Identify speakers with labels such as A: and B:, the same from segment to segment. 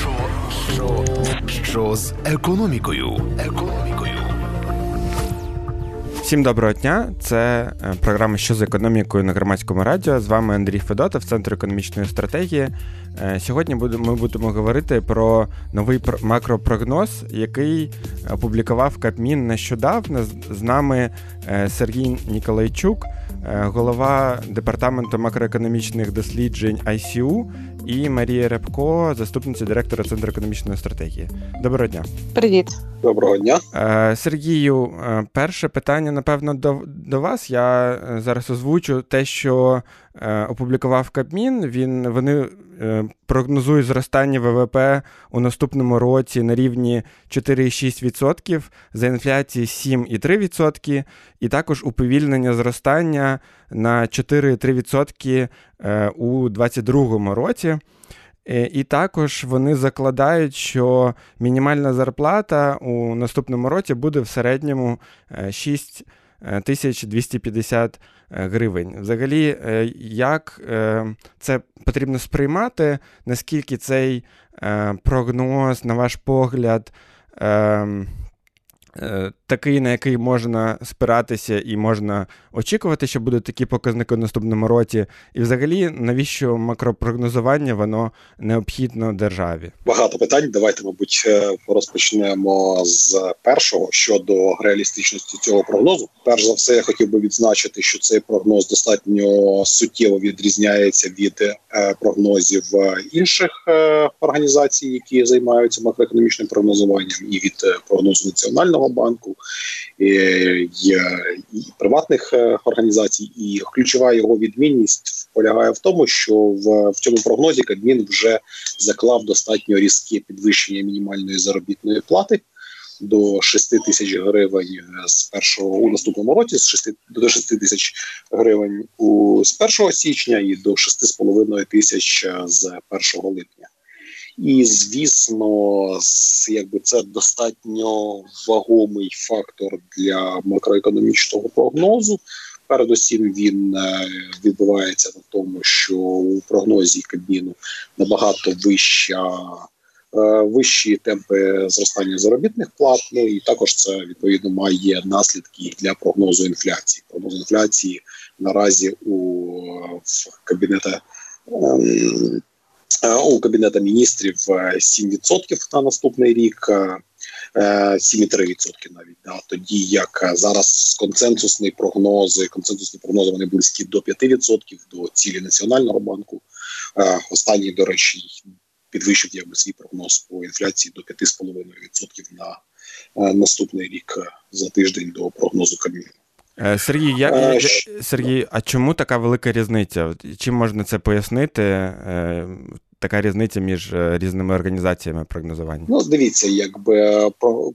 A: Що, що, що з економікою? Економікою.
B: Всім доброго дня. Це е, програма Що з економікою на громадському радіо. З вами Андрій Федотов, Центр економічної стратегії. Е, сьогодні ми будемо говорити про новий макропрогноз, який опублікував Кабмін нещодавно. З нами е, Сергій Ніколайчук, голова департаменту макроекономічних досліджень ICU і Марія Рябко, заступниця директора Центру економічної стратегії. Доброго дня.
C: Привіт.
D: Доброго дня.
B: Е, Сергію, е, перше питання, напевно, до до вас. Я е, зараз озвучу те, що Е, опублікував Кабмін. Він вони е, прогнозують зростання ВВП у наступному році на рівні 4,6%, за інфляції 7,3%, і також уповільнення зростання на 4,3% е, у 2022 році. І також вони закладають, що мінімальна зарплата у наступному році буде в середньому 6%. 1250 е, гривень. Взагалі, е, як е, це потрібно сприймати, наскільки цей прогноз, на ваш погляд, ем, такий, на який можна спиратися і можна очікувати, що будуть такі показники в наступному році. І, взагалі, навіщо макропрогнозування воно необхідно державі?
D: Багато питань. Давайте, мабуть, е, розпочнемо з першого щодо реалістичності цього прогнозу. Перш за все, я хотів би відзначити, що цей прогноз достатньо суттєво відрізняється від е, прогнозів інших організацій, які займаються макроекономічним прогнозуванням, і від прогнозу національного. Національного банку, і приватних е, організацій. І ключова його відмінність полягає в тому, що в, в цьому прогнозі Кабмін вже заклав достатньо різке підвищення мінімальної заробітної плати. До 6 тисяч гривень з першого у наступному році, з 6 до 6 тисяч гривень у з 1 січня і до 6,5 тисяч з 1 липня. І звісно, якби це достатньо вагомий фактор для макроекономічного прогнозу. Передусім він е, відбувається на тому, що у прогнозі Кабміну набагато вища. Е, вищі темпи зростання заробітних плат, ну і також це відповідно має наслідки для прогнозу інфляції. Прогноз інфляції наразі у в кабінета ем, у кабінета міністрів 7% е, на наступний рік. 7,3% е, навіть да тоді, як зараз консенсусні прогнози, консенсусні прогнози вони близькі до 5% до цілі національного банку. Останній, до речі, підвищив якби свій прогноз по інфляції до 5,5% на наступний рік за тиждень до прогнозу Кабміну.
B: Сергій, я, я, Сергій, а чому така велика різниця? Чим можна це пояснити? Така різниця між е, різними організаціями прогнозування?
D: Ну, дивіться, якби про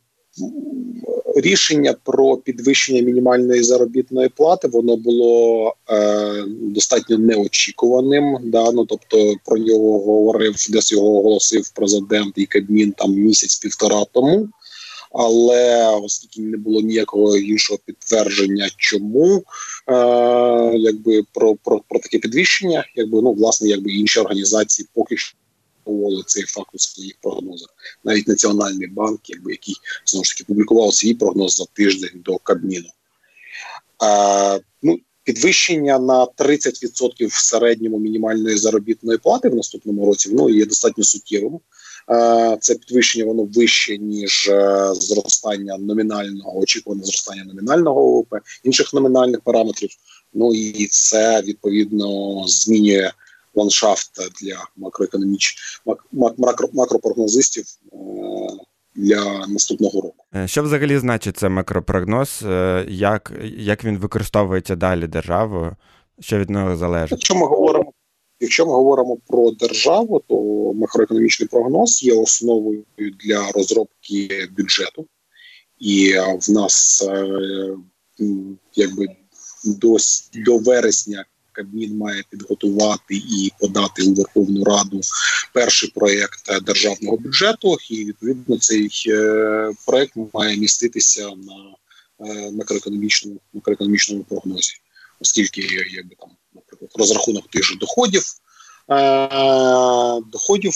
D: рішення про підвищення мінімальної заробітної плати воно було е, достатньо неочікуваним. Да? Ну, тобто про нього говорив, десь його оголосив президент і Кабмін там місяць-півтора тому але оскільки не було ніякого іншого підтвердження, чому е, якби про про, про таке підвищення, якби ну власне, якби інші організації поки що поволи цей факт у своїх прогнозах. Навіть Національний банк, якби який знову ж таки публікував свій прогноз за тиждень до Кабміну. Е, ну, Підвищення на 30% в середньому мінімальної заробітної плати в наступному році воно є достатньо суттєвим. Е, це підвищення воно вище ніж е, зростання номінального очікуване зростання номінального ВВП, інших номінальних параметрів. Ну і це відповідно змінює ландшафт для макроекономіч макро, макропрогнозистів е, для наступного року.
B: Що взагалі значить це макропрогноз? Як як він використовується далі державою? Що від нього залежить?
D: Якщо ми говоримо Якщо ми говоримо про державу, то макроекономічний прогноз є основою для розробки бюджету, і в нас е, якби до, до вересня Кабмін має підготувати і подати у Верховну Раду перший проєкт державного бюджету, і відповідно цей е, проєкт має міститися на е, макроекономічному макроекономічному прогнозі, оскільки якби там розрахунок тих же доходів доходів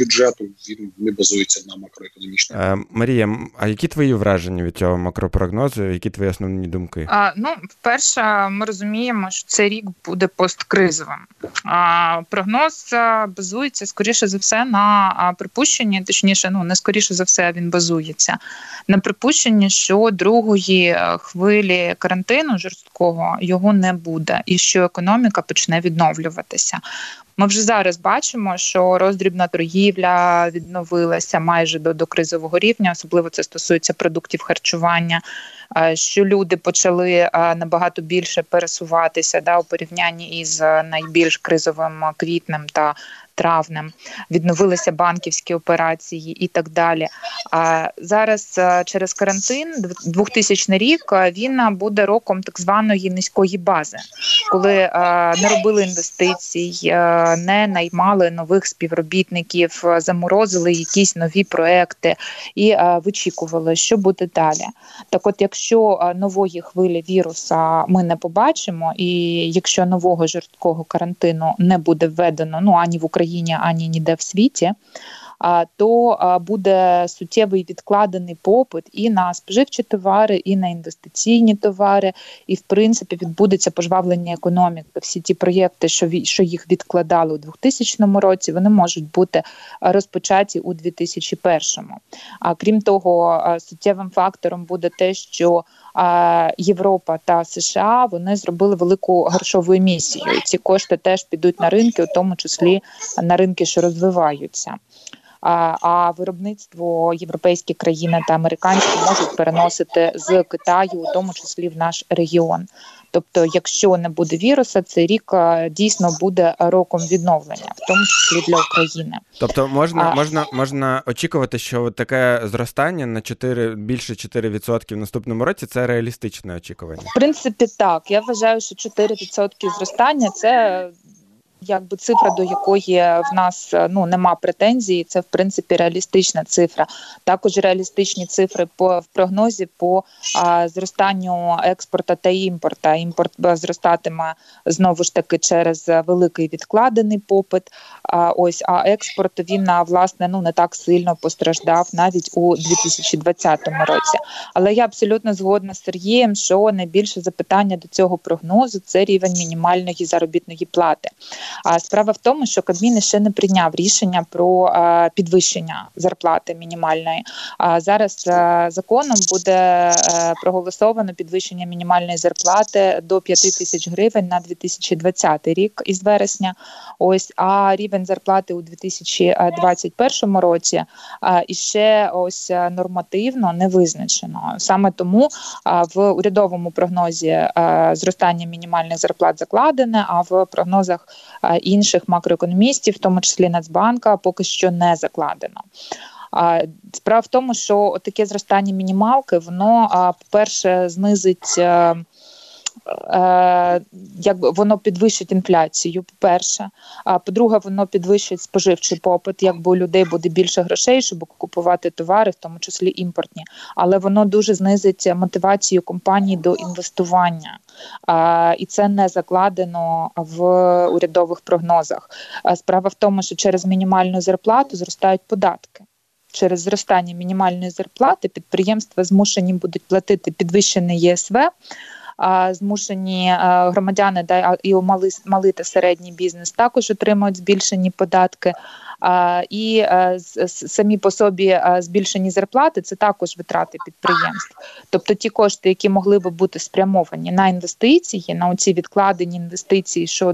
D: бюджету він не базується на макроекономічному.
B: Марія, а які твої враження від цього макропрогнозу? Які твої основні думки?
C: А, Ну, вперше, ми розуміємо, що цей рік буде посткризовим. А, Прогноз базується скоріше за все на припущенні, точніше, ну не скоріше за все, він базується на припущенні, що другої хвилі карантину жорсткого його не буде, і що економіка почне відновлюватися. Ми вже зараз бачимо, що роздрібна торгівля відновилася майже до, до кризового рівня, особливо це стосується продуктів харчування. Що люди почали набагато більше пересуватися да у порівнянні із найбільш кризовим квітнем та травнем, відновилися банківські операції і так далі. А зараз е, через карантин 2000 рік е, він буде роком так званої низької бази, коли е, не робили інвестицій, не наймали нових співробітників, заморозили якісь нові проекти і вичікували, що буде далі. Так, от, якщо нової хвилі віруса ми не побачимо, і якщо нового жорсткого карантину не буде введено, ну ані в Україні. Україні ані ніде в світі. То буде суттєвий відкладений попит і на споживчі товари, і на інвестиційні товари, і в принципі відбудеться пожвавлення економіки. Всі ті проєкти, що що їх відкладали у 2000 році, вони можуть бути розпочаті у 2001. А крім того, суттєвим фактором буде те, що Європа та США вони зробили велику грошову емісію. Ці кошти теж підуть на ринки, у тому числі на ринки, що розвиваються. А виробництво європейські країни та американські можуть переносити з Китаю, у тому числі в наш регіон. Тобто, якщо не буде віруса, цей рік е, дійсно буде роком відновлення, в тому числі для України.
B: Тобто, можна а... можна можна очікувати, що таке зростання на 4, більше 4% в наступному році це реалістичне очікування.
C: В принципі, так я вважаю, що 4% зростання це якби цифра, до якої в нас е, ну нема претензії. Це в принципі реалістична цифра. Також реалістичні цифри по в прогнозі по а, зростанню експорту та імпорта. Імпорт зростатиме знову ж таки через великий відкладений попит. А ось а експорт він власне ну не так сильно постраждав навіть у 2020 році. Але я абсолютно згодна з Сергієм, що найбільше запитання до цього прогнозу це рівень мінімальної заробітної плати. А справа в тому, що Кабмін ще не прийняв рішення про підвищення зарплати мінімальної. А зараз е, законом буде е, проголосовано підвищення мінімальної зарплати до 5 тисяч гривень на 2020 рік із вересня. Ось а рівень зарплати у 2021 році і ще ось е, нормативно не визначено. Саме тому в урядовому прогнозі зростання мінімальних зарплат закладене, а в прогнозах інших макроекономістів, в тому числі Нацбанка, поки що не закладено. Справа в тому, що таке зростання мінімалки, воно, по-перше, знизить е, Е, якби воно підвищить інфляцію. По перше, а по-друге, воно підвищить споживчий попит. Якби у людей буде більше грошей, щоб купувати товари, в тому числі імпортні, але воно дуже знизить мотивацію компаній до інвестування, і це не закладено в урядових прогнозах. Справа в тому, що через мінімальну зарплату зростають податки. Через зростання мінімальної зарплати підприємства змушені будуть платити підвищене ЄСВ змушені громадяни да і малий, малий та середній бізнес також отримують збільшені податки і е, самі по собі е, збільшені зарплати це також витрати підприємств. Тобто ті кошти, які могли би бути спрямовані на інвестиції, на оці відкладені інвестиції, що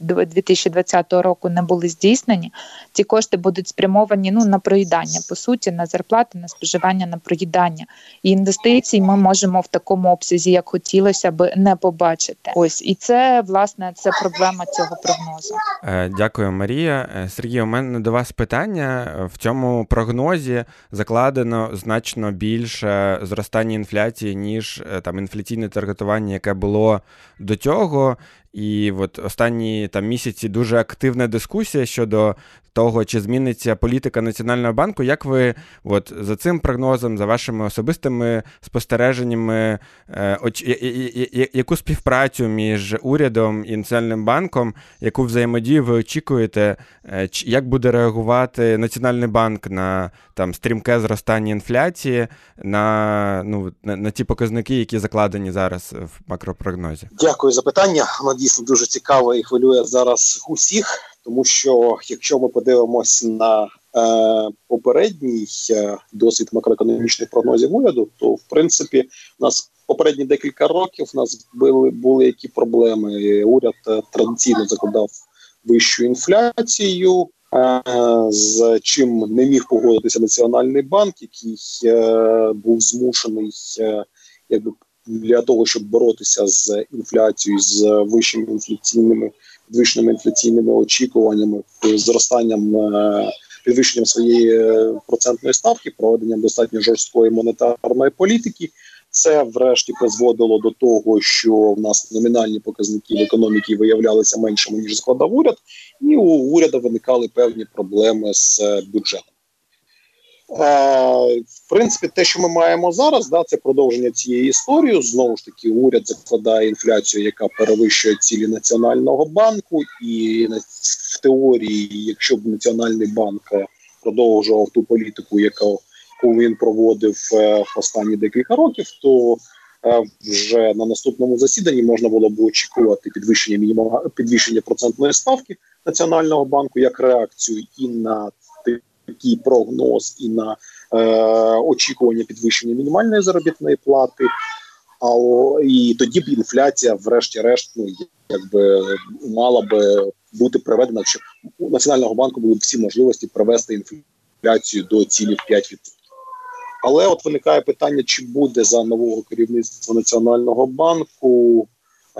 C: 2020 року не були здійснені, ці кошти будуть спрямовані ну на проїдання, по суті, на зарплати, на споживання, на проїдання. І інвестицій ми можемо в такому обсязі, як хотілося би, не побачити. Ось і це власне це проблема цього прогнозу.
B: Е, дякую, Марія. Сергій, у мене до вас питання. В цьому прогнозі закладено значно більше зростання інфляції, ніж е, там інфляційне таргетування, яке було до цього. І от останні там місяці дуже активна дискусія щодо того, чи зміниться політика Національного банку. Як ви от, за цим прогнозом, за вашими особистими спостереженнями, е, оч, я, я, я, яку співпрацю між урядом і Національним банком, яку взаємодію ви очікуєте, е, як буде реагувати Національний банк на там стрімке зростання інфляції, на ну, на, на ті показники, які закладені зараз в макропрогнозі?
D: Дякую за питання. Дійсно дуже цікаве і хвилює зараз усіх тому що якщо ми подивимось на е, попередній е, досвід макроекономічних прогнозів уряду, то в принципі у нас попередні декілька років у нас були були які проблеми. Уряд е, традиційно закладав вищу інфляцію. Е, з чим не міг погодитися національний банк, який е, був змушений, е, якби для того, щоб боротися з інфляцією з вищими інфляційними підвищеними інфляційними очікуваннями, зростанням е, підвищенням своєї е, процентної ставки, проведенням достатньо жорсткої монетарної політики. Це врешті призводило до того, що в нас номінальні показники в економіці виявлялися меншими ніж складав уряд, і у уряду виникали певні проблеми з е, бюджетом. Е, в принципі, те, що ми маємо зараз, да, це продовження цієї історії. Знову ж таки, уряд закладає інфляцію, яка перевищує цілі національного банку, і в теорії, якщо б національний банк продовжував ту політику, яку він проводив е, в останні декілька років, то е, вже на наступному засіданні можна було б очікувати підвищення мінімум підвищення процентної ставки національного банку як реакцію і на такий прогноз і на е, очікування підвищення мінімальної заробітної плати. А і тоді б інфляція, врешті-решт, ну якби мала би бути приведена, що у національного банку були б всі можливості привести інфляцію до цілі 5%. Але от виникає питання: чи буде за нового керівництва національного банку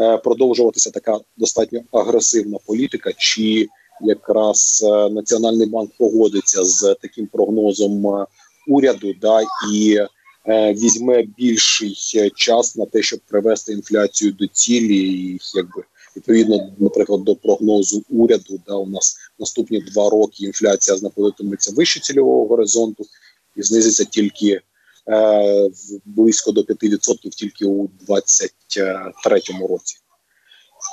D: е, продовжуватися така достатньо агресивна політика, чи якраз е, Національний банк погодиться з таким прогнозом е, уряду, да і е, візьме більший час на те, щоб привести інфляцію до цілі, і якби відповідно, наприклад, до прогнозу уряду, да у нас наступні два роки інфляція знаходитиметься вище цільового горизонту і знизиться тільки. Близько до 5% тільки у 2023 році.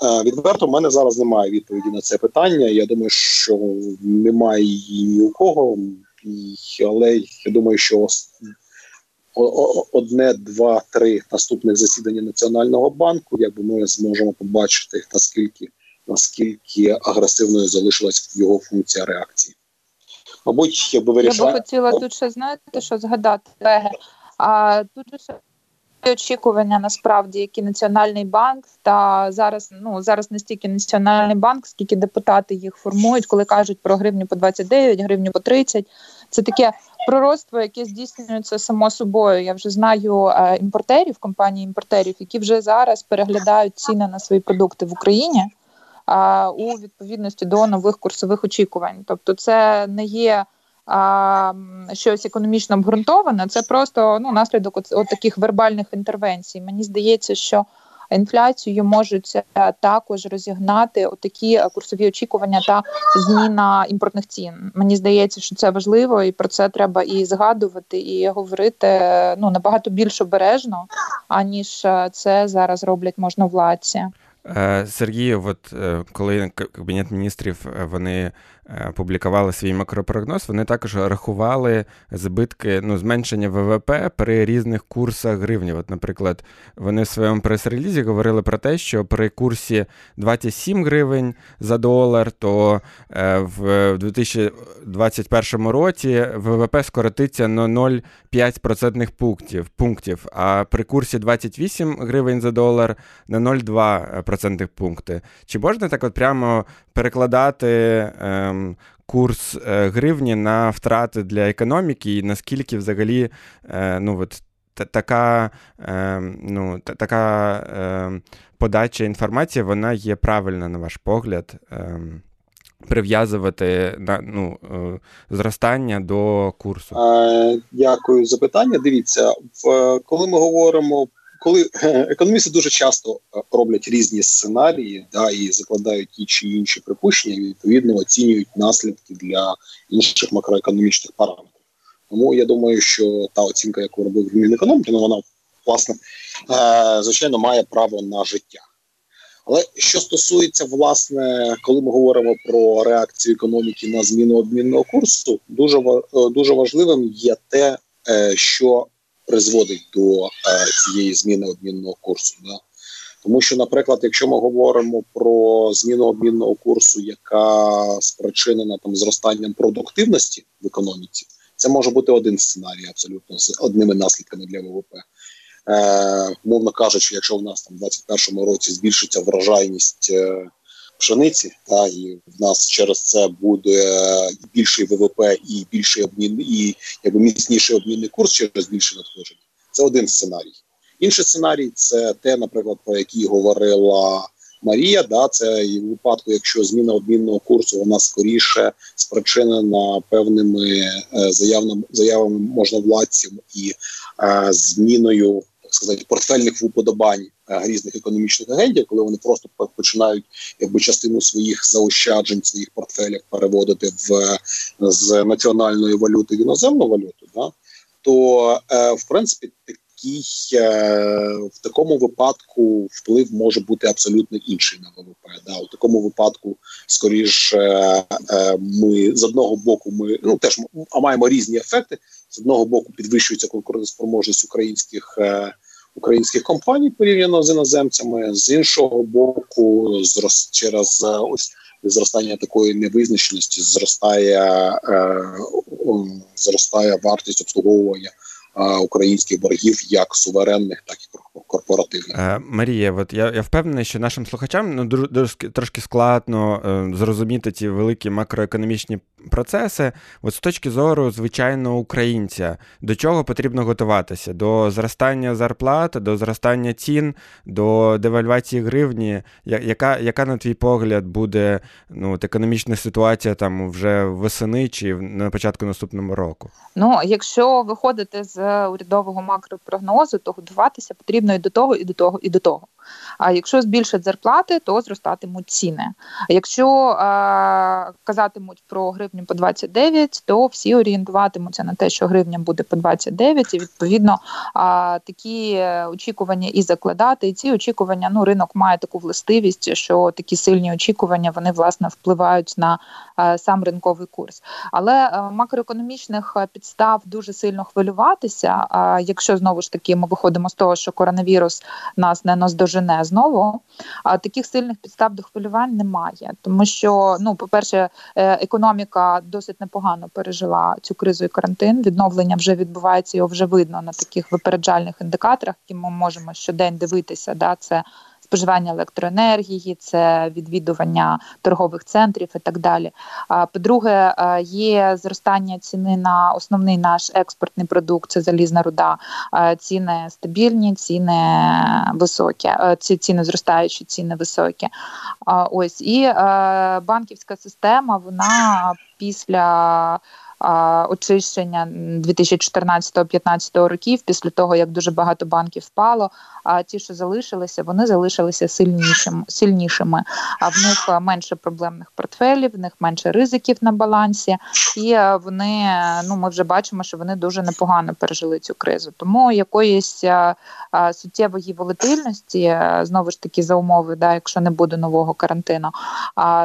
D: Е, відверто в мене зараз немає відповіді на це питання. Я думаю, що немає її ні у кого, але я думаю, що одне, два, три наступних засідання національного банку, якби ми зможемо побачити наскільки наскільки агресивною залишилась його функція реакції.
C: Мабуть, якби вирішила... Я би хотіла тут ще знаєте, що згадати А тут ще очікування насправді, які Національний банк та зараз ну зараз не стільки Національний банк, скільки депутати їх формують, коли кажуть про гривню по 29, гривню по 30. Це таке пророцтво, яке здійснюється само собою. Я вже знаю е, імпортерів, компанії імпортерів, які вже зараз переглядають ціни на свої продукти в Україні. А у відповідності до нових курсових очікувань, тобто це не є а, щось економічно обґрунтоване, це просто ну наслідок от, от таких вербальних інтервенцій. Мені здається, що інфляцію можуть е, також розігнати такі курсові очікування та зміна імпортних цін. Мені здається, що це важливо, і про це треба і згадувати, і говорити ну набагато більш обережно, аніж е, це зараз роблять можновладці.
B: Е, Сергію, от коли кабінет міністрів вони Е, публікували свій макропрогноз, вони також рахували збитки ну, зменшення ВВП при різних курсах гривні. От, Наприклад, вони в своєму прес-релізі говорили про те, що при курсі 27 гривень за долар, то е, в 2021 році ВВП скоротиться на 0,5% пунктів, пунктів, а при курсі 28 гривень за долар на 0,2% пункти. Чи можна так от прямо перекладати? Е, курс е, гривні на втрати для економіки, і наскільки взагалі е, ну, от, така е, ну, така подача інформації вона є правильна, на ваш погляд. Прив'язувати на ну зростання до курсу.
D: Дякую за питання. Дивіться, коли ми говоримо коли економісти дуже часто роблять різні сценарії, да і закладають ті чи інші припущення, і відповідно оцінюють наслідки для інших макроекономічних параметрів. Тому я думаю, що та оцінка, яку робив Мінекономіки, ну вона власне звичайно має право на життя. Але що стосується, власне, коли ми говоримо про реакцію економіки на зміну обмінного курсу, дуже е, дуже важливим є те, е, що призводить до е, цієї зміни обмінного курсу. Да? Тому що, наприклад, якщо ми говоримо про зміну обмінного курсу, яка спричинена там зростанням продуктивності в економіці, це може бути один сценарій, абсолютно з одними наслідками для ВВП. Е, Мовно кажучи, якщо в нас там в 2021 році збільшиться врожайність е, пшениці, та і в нас через це буде більший ВВП і більший обмін, і якби міцніший обмінний курс через більше надходження. Це один сценарій. Інший сценарій це те, наприклад, про який говорила Марія. Да, це і в випадку, якщо зміна обмінного курсу вона скоріше спричинена певними е, заявними заявами можновладців і е, зміною сказати, портфельних вподобань е, різних економічних агентів, коли вони просто починають якби частину своїх заощаджень, своїх портфелів переводити в з національної валюти в іноземну валюту, да то е, в принципі такий е, в такому випадку вплив може бути абсолютно інший на ВВП. Да, у такому випадку, скоріше, ми з одного боку, ми ну теж а маємо різні ефекти. З одного боку підвищується конкурентоспроможність українських українських компаній порівняно з іноземцями, з іншого боку, зрос через е, ось зростання такої невизначеності, зростає е, зростає вартість обслуговування українських боргів як суверенних, так і корпоративних.
B: Е, Марія, от я я впевнений, що нашим слухачам ну дуже, дуже трошки складно е, зрозуміти ті великі макроекономічні процеси. От з точки зору звичайного українця, до чого потрібно готуватися? До зростання зарплат, до зростання цін, до девальвації гривні. Яка, яка на твій погляд, буде ну, от економічна ситуація там вже восени чи на початку наступного року?
C: Ну, якщо виходити з урядового макропрогнозу, то готуватися потрібно і до того, і до того, і до того. А якщо збільшать зарплати, то зростатимуть ціни. А якщо а, казатимуть про гривню по 29, то всі орієнтуватимуться на те, що гривня буде по 29, і відповідно а, такі очікування і закладати. І ці очікування ну ринок має таку властивість, що такі сильні очікування вони власне впливають на а, сам ринковий курс. Але а, макроекономічних підстав дуже сильно хвилюватися. Якщо знову ж таки ми виходимо з того, що коронавірус нас не наздожене, жене знову. А таких сильних підстав до хвилювань немає, тому що ну, по-перше, е, економіка досить непогано пережила цю кризу і карантин. Відновлення вже відбувається, його вже видно на таких випереджальних індикаторах, які ми можемо щодень дивитися. Да, Це споживання електроенергії, це відвідування торгових центрів і так далі. По-друге, є зростання ціни на основний наш експортний продукт це залізна руда. Ціни стабільні, ціни високі, ці ціни зростаючі, ціни високі. Ось і банківська система вона після очищення 2014-2015 років, після того як дуже багато банків впало. А ті, що залишилися, вони залишилися сильнішими. сильнішими. А в них менше проблемних портфелів, в них менше ризиків на балансі, і вони ну ми вже бачимо, що вони дуже непогано пережили цю кризу. Тому якоїсь суттєвої волатильності знову ж таки за умови, да, якщо не буде нового карантину,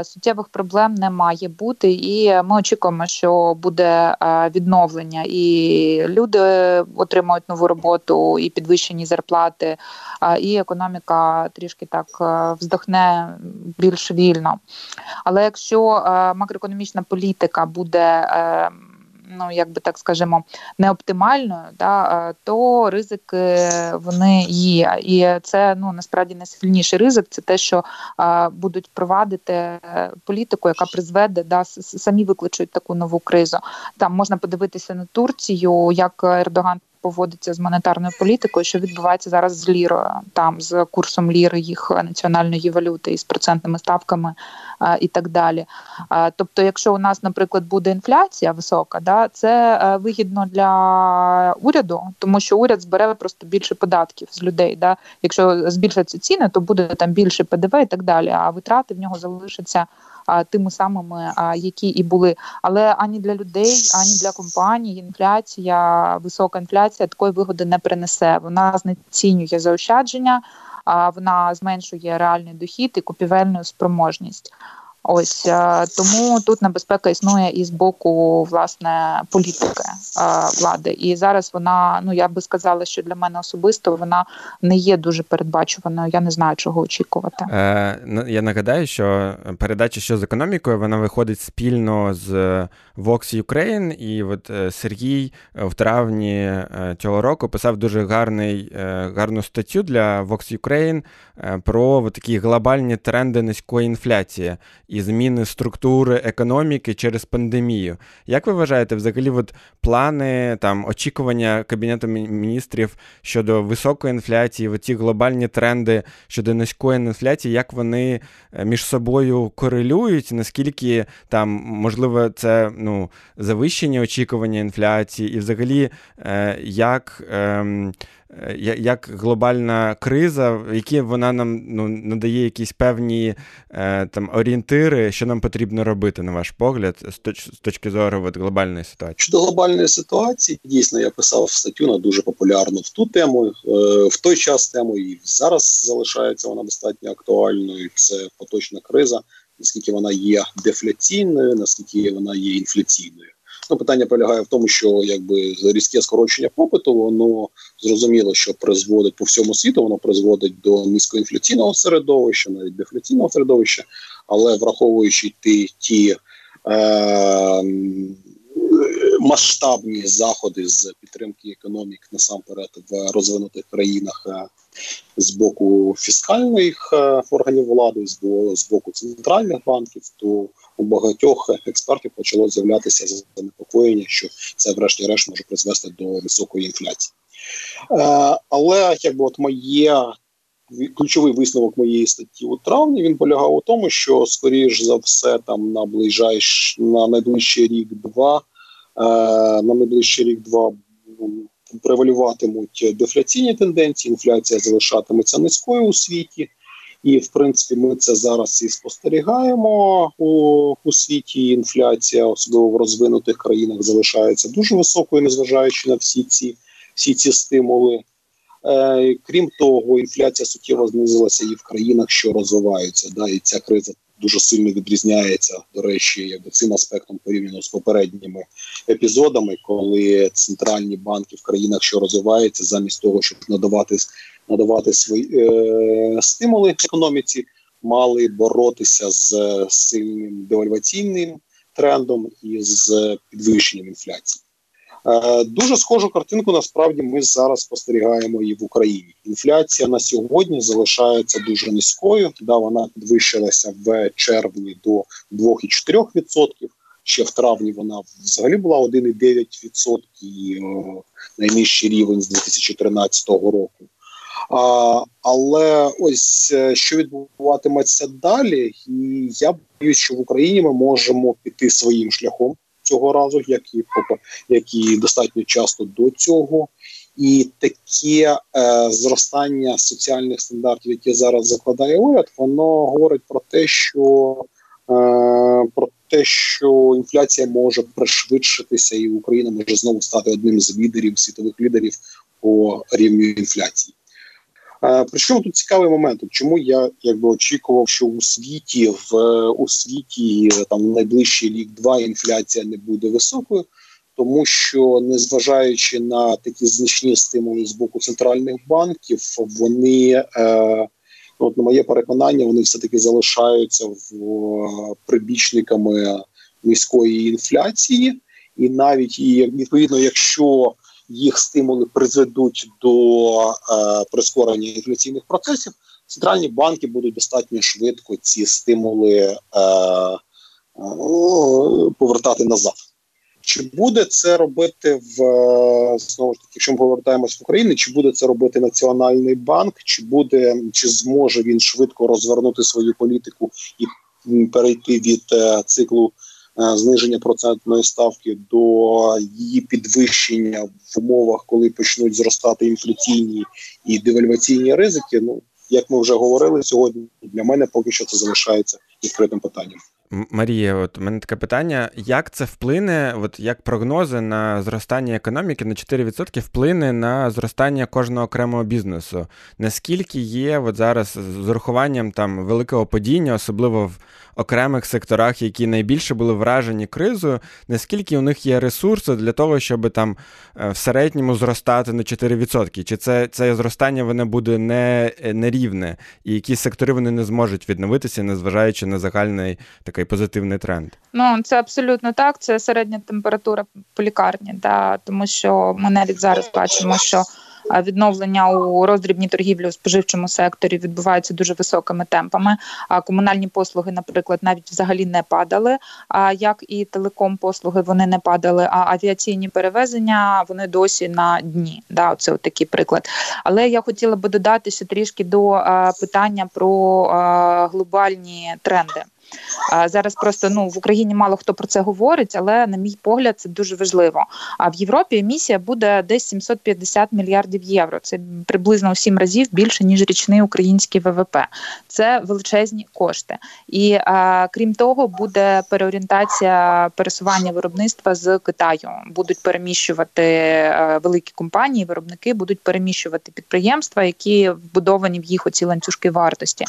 C: суттєвих проблем не має бути, і ми очікуємо, що буде буде відновлення, і люди отримують нову роботу, і підвищені зарплати, і економіка трішки так вздохне більш вільно. Але якщо макроекономічна політика буде ну як так скажемо, не оптимальною, да, то ризики вони є. І це ну насправді найсильніший ризик. Це те, що а, будуть провадити політику, яка призведе да самі викличуть таку нову кризу. Там можна подивитися на Турцію, як Ердоган поводиться з монетарною політикою, що відбувається зараз з лірою, там з курсом ліри їх національної валюти і з процентними ставками а, і так далі. А, тобто, якщо у нас, наприклад, буде інфляція висока, да, це вигідно для уряду, тому що уряд збере просто більше податків з людей. Да. Якщо збільшаться ціни, то буде там більше ПДВ і так далі. А витрати в нього залишаться тими самими, які і були. Але ані для людей, ані для компаній інфляція, висока інфляція такої вигоди не принесе. Вона знецінює заощадження, вона зменшує реальний дохід і купівельну спроможність. Ось е, тому тут небезпека існує і з боку власне політики е, влади. І зараз вона, ну я би сказала, що для мене особисто вона не є дуже передбачуваною. Я не знаю, чого очікувати.
B: Е, Я нагадаю, що передача що з економікою вона виходить спільно з Vox Ukraine, і от е, Сергій в травні цього року писав дуже гарний гарну статтю для Vox Ukraine про такі глобальні тренди низької інфляції і зміни структури економіки через пандемію. Як ви вважаєте, взагалі, от плани там очікування Кабінету міністрів щодо високої інфляції, ці глобальні тренди щодо низької інфляції, як вони е, між собою корелюють? Наскільки там можливо це ну, завищення очікування інфляції, і взагалі е, як. Е, Е, як глобальна криза, які вона нам ну, надає якісь певні е, там орієнтири, що нам потрібно робити, на ваш погляд, з, точ, з точки зору от, глобальної ситуації?
D: Щодо глобальної ситуації, дійсно, я писав статтю на дуже популярну в ту тему, е, в той час тему і зараз залишається вона достатньо актуальною. Це поточна криза, наскільки вона є дефляційною, наскільки вона є інфляційною. Ну, питання полягає в тому, що якби різке скорочення попиту, воно зрозуміло, що призводить по всьому світу, воно призводить до низькоінфляційного середовища, навіть дефляційного середовища, але враховуючи ті ті е, масштабні заходи з підтримки економік насамперед в розвинутих країнах е, з боку фіскальних е, органів влади, з боку центральних банків, то у багатьох експертів почало з'являтися занепокоєння, що це, врешті-решт, може призвести до високої інфляції. Е, але якби от моє ключовий висновок моєї статті у травні він полягав у тому, що скоріш за все там на ближайш на найближчий рік-два, е, на найближчий рік-два превалюватимуть дефляційні тенденції. Інфляція залишатиметься низькою у світі. І в принципі, ми це зараз і спостерігаємо у, у світі. Інфляція, особливо в розвинутих країнах, залишається дуже високою, незважаючи на всі ці всі ці стимули. Е, Крім того, інфляція суттєво знизилася і в країнах, що розвиваються. Да, І ця криза дуже сильно відрізняється. До речі, якби цим аспектом порівняно з попередніми епізодами, коли центральні банки в країнах, що розвиваються, замість того, щоб надавати надавати свої е, стимули економіці, мали боротися з сильним девальваційним трендом і з підвищенням інфляції. Е, дуже схожу картинку насправді ми зараз спостерігаємо і в Україні. Інфляція на сьогодні залишається дуже низькою. Да, вона підвищилася в червні до 2,4%. Ще в травні вона взагалі була 1,9%, е, найнижчий рівень з 2013 року. А, Але ось е, що відбуватиметься далі, і я боюсь, що в Україні ми можемо піти своїм шляхом цього разу, як і як і достатньо часто до цього. І таке е, зростання соціальних стандартів, які зараз закладає уряд, воно говорить про те, що е, про те, що інфляція може пришвидшитися, і Україна може знову стати одним з лідерів світових лідерів по рівню інфляції. Причому тут цікавий момент, чому я якби очікував, що у світі в у світі там найближчий рік-два інфляція не буде високою, тому що незважаючи на такі значні стимули з боку центральних банків, вони е, ну, от на моє переконання, вони все таки залишаються в прибічниками низької інфляції, і навіть і відповідно, якщо їх стимули призведуть до е, прискорення інфляційних процесів, центральні банки будуть достатньо швидко ці стимули е, е, повертати назад. Чи буде це робити в е, знову ж таки, якщо ми повертаємось в Україну, чи буде це робити Національний банк, чи буде чи зможе він швидко розвернути свою політику і перейти від е, циклу зниження процентної ставки до її підвищення в умовах, коли почнуть зростати інфляційні і девальваційні ризики? Ну як ми вже говорили сьогодні, для мене поки що це залишається відкритим питанням.
B: Марія, от у мене таке питання: як це вплине, от як прогнози на зростання економіки на 4% вплине на зростання кожного окремого бізнесу? Наскільки є от зараз з урахуванням там великого падіння, особливо в окремих секторах, які найбільше були вражені кризою, наскільки у них є ресурси для того, щоб там е, в середньому зростати на 4%? Чи це це зростання воно буде не, нерівне, і які сектори вони не зможуть відновитися, незважаючи на загальний такий позитивний тренд?
C: Ну це абсолютно так. Це середня температура по лікарні, да, тому що ми навіть зараз бачимо, що відновлення у роздрібній торгівлі у споживчому секторі відбуваються дуже високими темпами. А комунальні послуги, наприклад, навіть взагалі не падали. А як і телеком послуги вони не падали. А авіаційні перевезення вони досі на дні. Да, це такий приклад. Але я хотіла би додати ще трішки до питання про глобальні тренди. Зараз просто ну в Україні мало хто про це говорить, але на мій погляд це дуже важливо. А в Європі емісія буде десь 750 мільярдів євро. Це приблизно у сім разів більше ніж річний український ВВП. Це величезні кошти. І а, крім того, буде переорієнтація пересування виробництва з Китаю. Будуть переміщувати а, великі компанії, виробники будуть переміщувати підприємства, які вбудовані в їх оці ланцюжки вартості.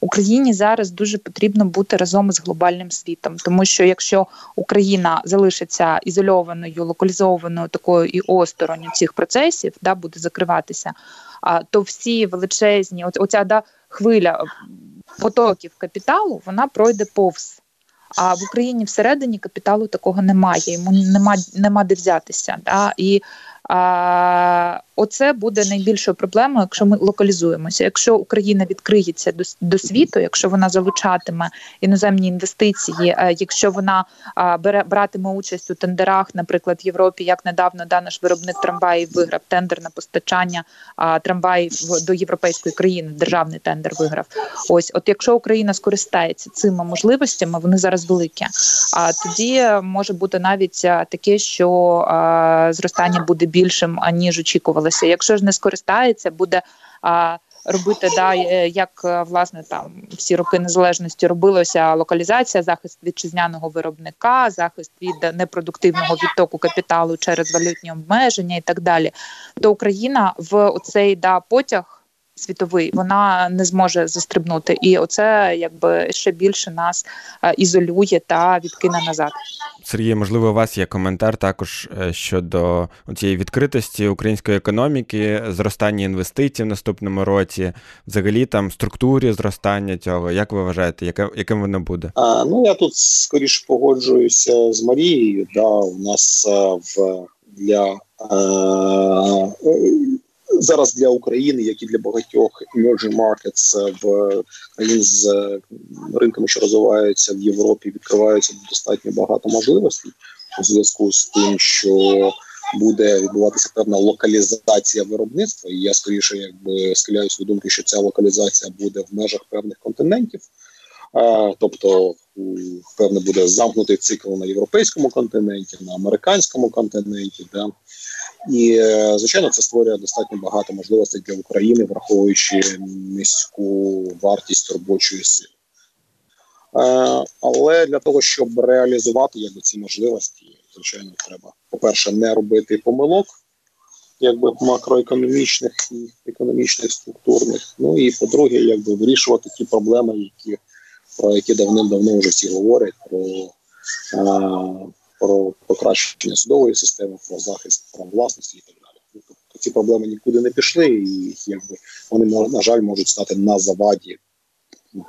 C: Україні зараз дуже потрібно бути разом із глобальним світом, тому що якщо Україна залишиться ізольованою, локалізованою такою і осторонь цих процесів, да буде закриватися, а то всі величезні, оця да хвиля потоків капіталу, вона пройде повз. А в Україні всередині капіталу такого немає. Йому нема нема де взятися. Да? І а, Оце буде найбільшою проблемою, якщо ми локалізуємося. Якщо Україна відкриється до до світу, якщо вона залучатиме іноземні інвестиції, е, якщо вона бере братиме участь у тендерах, наприклад, в Європі, як недавно да, наш виробник трамваїв виграв тендер на постачання трамваїв до європейської країни, державний тендер виграв. Ось, от якщо Україна скористається цими можливостями, вони зараз великі. А тоді може бути навіть таке, що зростання буде більшим аніж очікувалося. Якщо ж не скористається, буде а, робити да е, як е, власне там всі роки незалежності робилося локалізація, захист вітчизняного виробника, захист від непродуктивного відтоку капіталу через валютні обмеження і так далі. То Україна в оцей да потяг світовий, вона не зможе застрибнути, і оце якби ще більше нас е, ізолює та відкине назад.
B: Сергій, можливо, у вас є коментар також е, щодо цієї відкритості української економіки, зростання інвестицій в наступному році, взагалі там структурі зростання цього. Як ви вважаєте, яке, яким воно буде?
D: А, Ну я тут скоріше погоджуюся з Марією. Да, У нас а, е, в для а, зараз для України, як і для багатьох emerging markets в країн з ринками, що розвиваються в Європі, відкриваються достатньо багато можливостей у зв'язку з тим, що буде відбуватися певна локалізація виробництва, і я скоріше якби схиляюсь до думки, що ця локалізація буде в межах певних континентів. Тобто, певне, буде замкнутий цикл на європейському континенті, на американському континенті, да і е, звичайно, це створює достатньо багато можливостей для України, враховуючи низьку вартість робочої сили. Е, але для того, щоб реалізувати якби ці можливості, звичайно, треба, по-перше, не робити помилок, якби макроекономічних і економічних структурних. Ну і по-друге, якби вирішувати ті проблеми, які про які давним-давно вже всі говорять. про е, про покращення судової системи, про захист прав власності і так далі. Ну, тобто ці проблеми нікуди не пішли, і якби вони на жаль можуть стати на заваді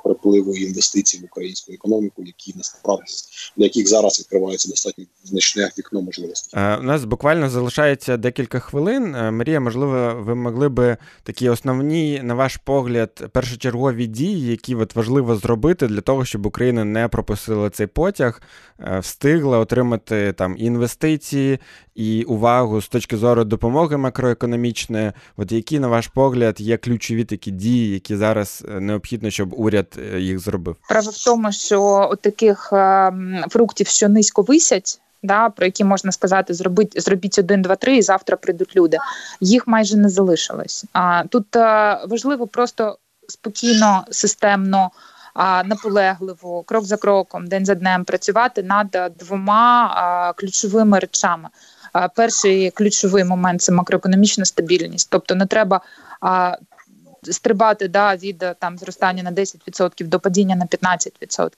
D: припливу інвестицій в українську економіку, які насправді для яких зараз відкривається достатньо значне вікно можливостей.
B: Е, у нас буквально залишається декілька хвилин. Е, Марія, можливо, ви могли би такі основні, на ваш погляд, першочергові дії, які от важливо зробити для того, щоб Україна не пропустила цей потяг, е, встигла отримати там інвестиції і увагу з точки зору допомоги макроекономічної. От які, на ваш погляд, є ключові такі дії, які зараз необхідно, щоб уряд їх зробив?
C: Справа в тому, що от таких ем, фруктів, що низько висять. Да, про які можна сказати, зробіть зробіть один, два, три, і завтра прийдуть люди. Їх майже не залишилось. А тут а, е, важливо просто спокійно, системно, а, наполегливо, крок за кроком, день за днем працювати над двома а, ключовими речами. Перший ключовий момент це макроекономічна стабільність, тобто не треба стрибати да, від там зростання на 10% до падіння на 15%.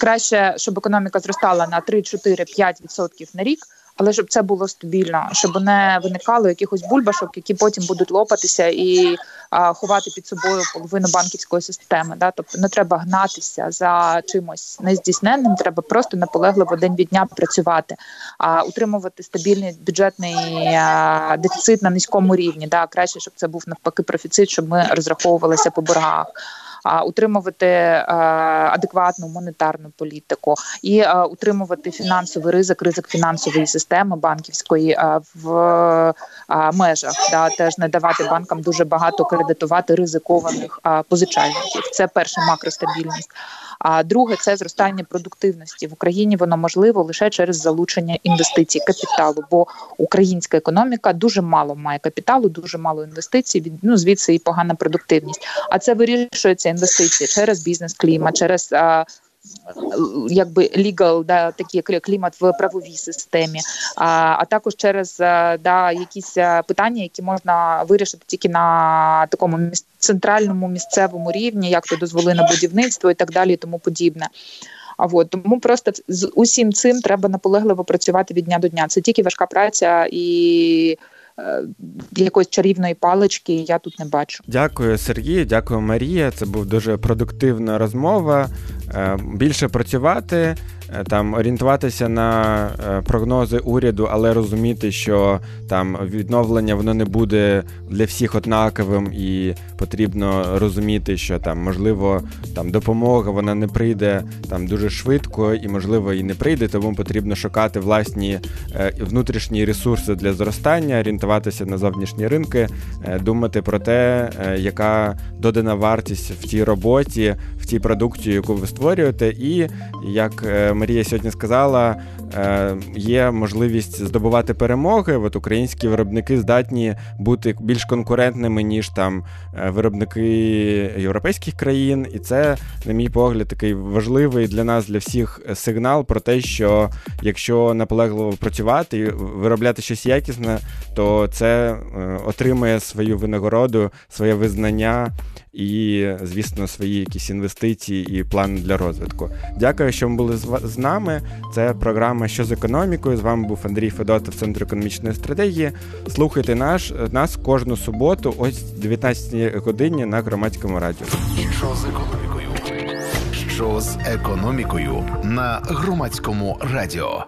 C: Краще, щоб економіка зростала на 3, 4, 5% на рік але щоб це було стабільно, щоб не виникало якихось бульбашок, які потім будуть лопатися і а, ховати під собою половину банківської системи. Да? Тобто не треба гнатися за чимось нездійсненним, треба просто наполегливо день від дня працювати, а утримувати стабільний бюджетний а, дефіцит на низькому рівні. Да? Краще, щоб це був навпаки профіцит, щоб ми розраховувалися по боргах утримувати адекватну монетарну політику і утримувати фінансовий ризик, ризик фінансової системи банківської в межах, да теж не давати банкам дуже багато кредитувати ризикованих позичальників. Це перша макростабільність. А друге це зростання продуктивності в Україні. Воно можливо лише через залучення інвестицій капіталу, бо українська економіка дуже мало має капіталу, дуже мало інвестицій. Ну звідси і погана продуктивність. А це вирішується інвестиції через бізнес клімат, через якби legal, да, такий клімат в правовій системі, а а також через да, якісь питання, які можна вирішити тільки на такому центральному місцевому рівні, як то дозволи на будівництво і так далі, і тому подібне. А от тому просто з усім цим треба наполегливо працювати від дня до дня. Це тільки важка праця і Е, якоїсь чарівної палички я тут не бачу.
B: Дякую, Сергію, дякую, Марія. Це був дуже продуктивна розмова. Е, більше працювати, Е, там орієнтуватися на е, прогнози уряду, але розуміти, що там відновлення воно не буде для всіх однаковим, і потрібно розуміти, що там можливо там допомога вона не прийде там дуже швидко і, можливо, і не прийде, тому потрібно шукати власні е, внутрішні ресурси для зростання, орієнтуватися на зовнішні ринки, думати про те, яка додана вартість в тій роботі, тій продукції, яку ви створюєте, і як Марія сьогодні сказала, е, є можливість здобувати перемоги. От Українські виробники здатні бути більш конкурентними, ніж там е, виробники європейських країн. І це, на мій погляд, такий важливий для нас, для всіх сигнал про те, що якщо наполегливо працювати і виробляти щось якісне, то це е, отримає свою винагороду, своє визнання і, звісно, свої якісь інвестиції і плани для розвитку. Дякую, що ви були з нами. Це програма «Що з економікою. З вами був Андрій Федотов, Центр економічної стратегії. Слухайте наш нас кожну суботу, ось 19 годині на громадському радіо.
A: Що з економікою? Що з економікою на громадському радіо?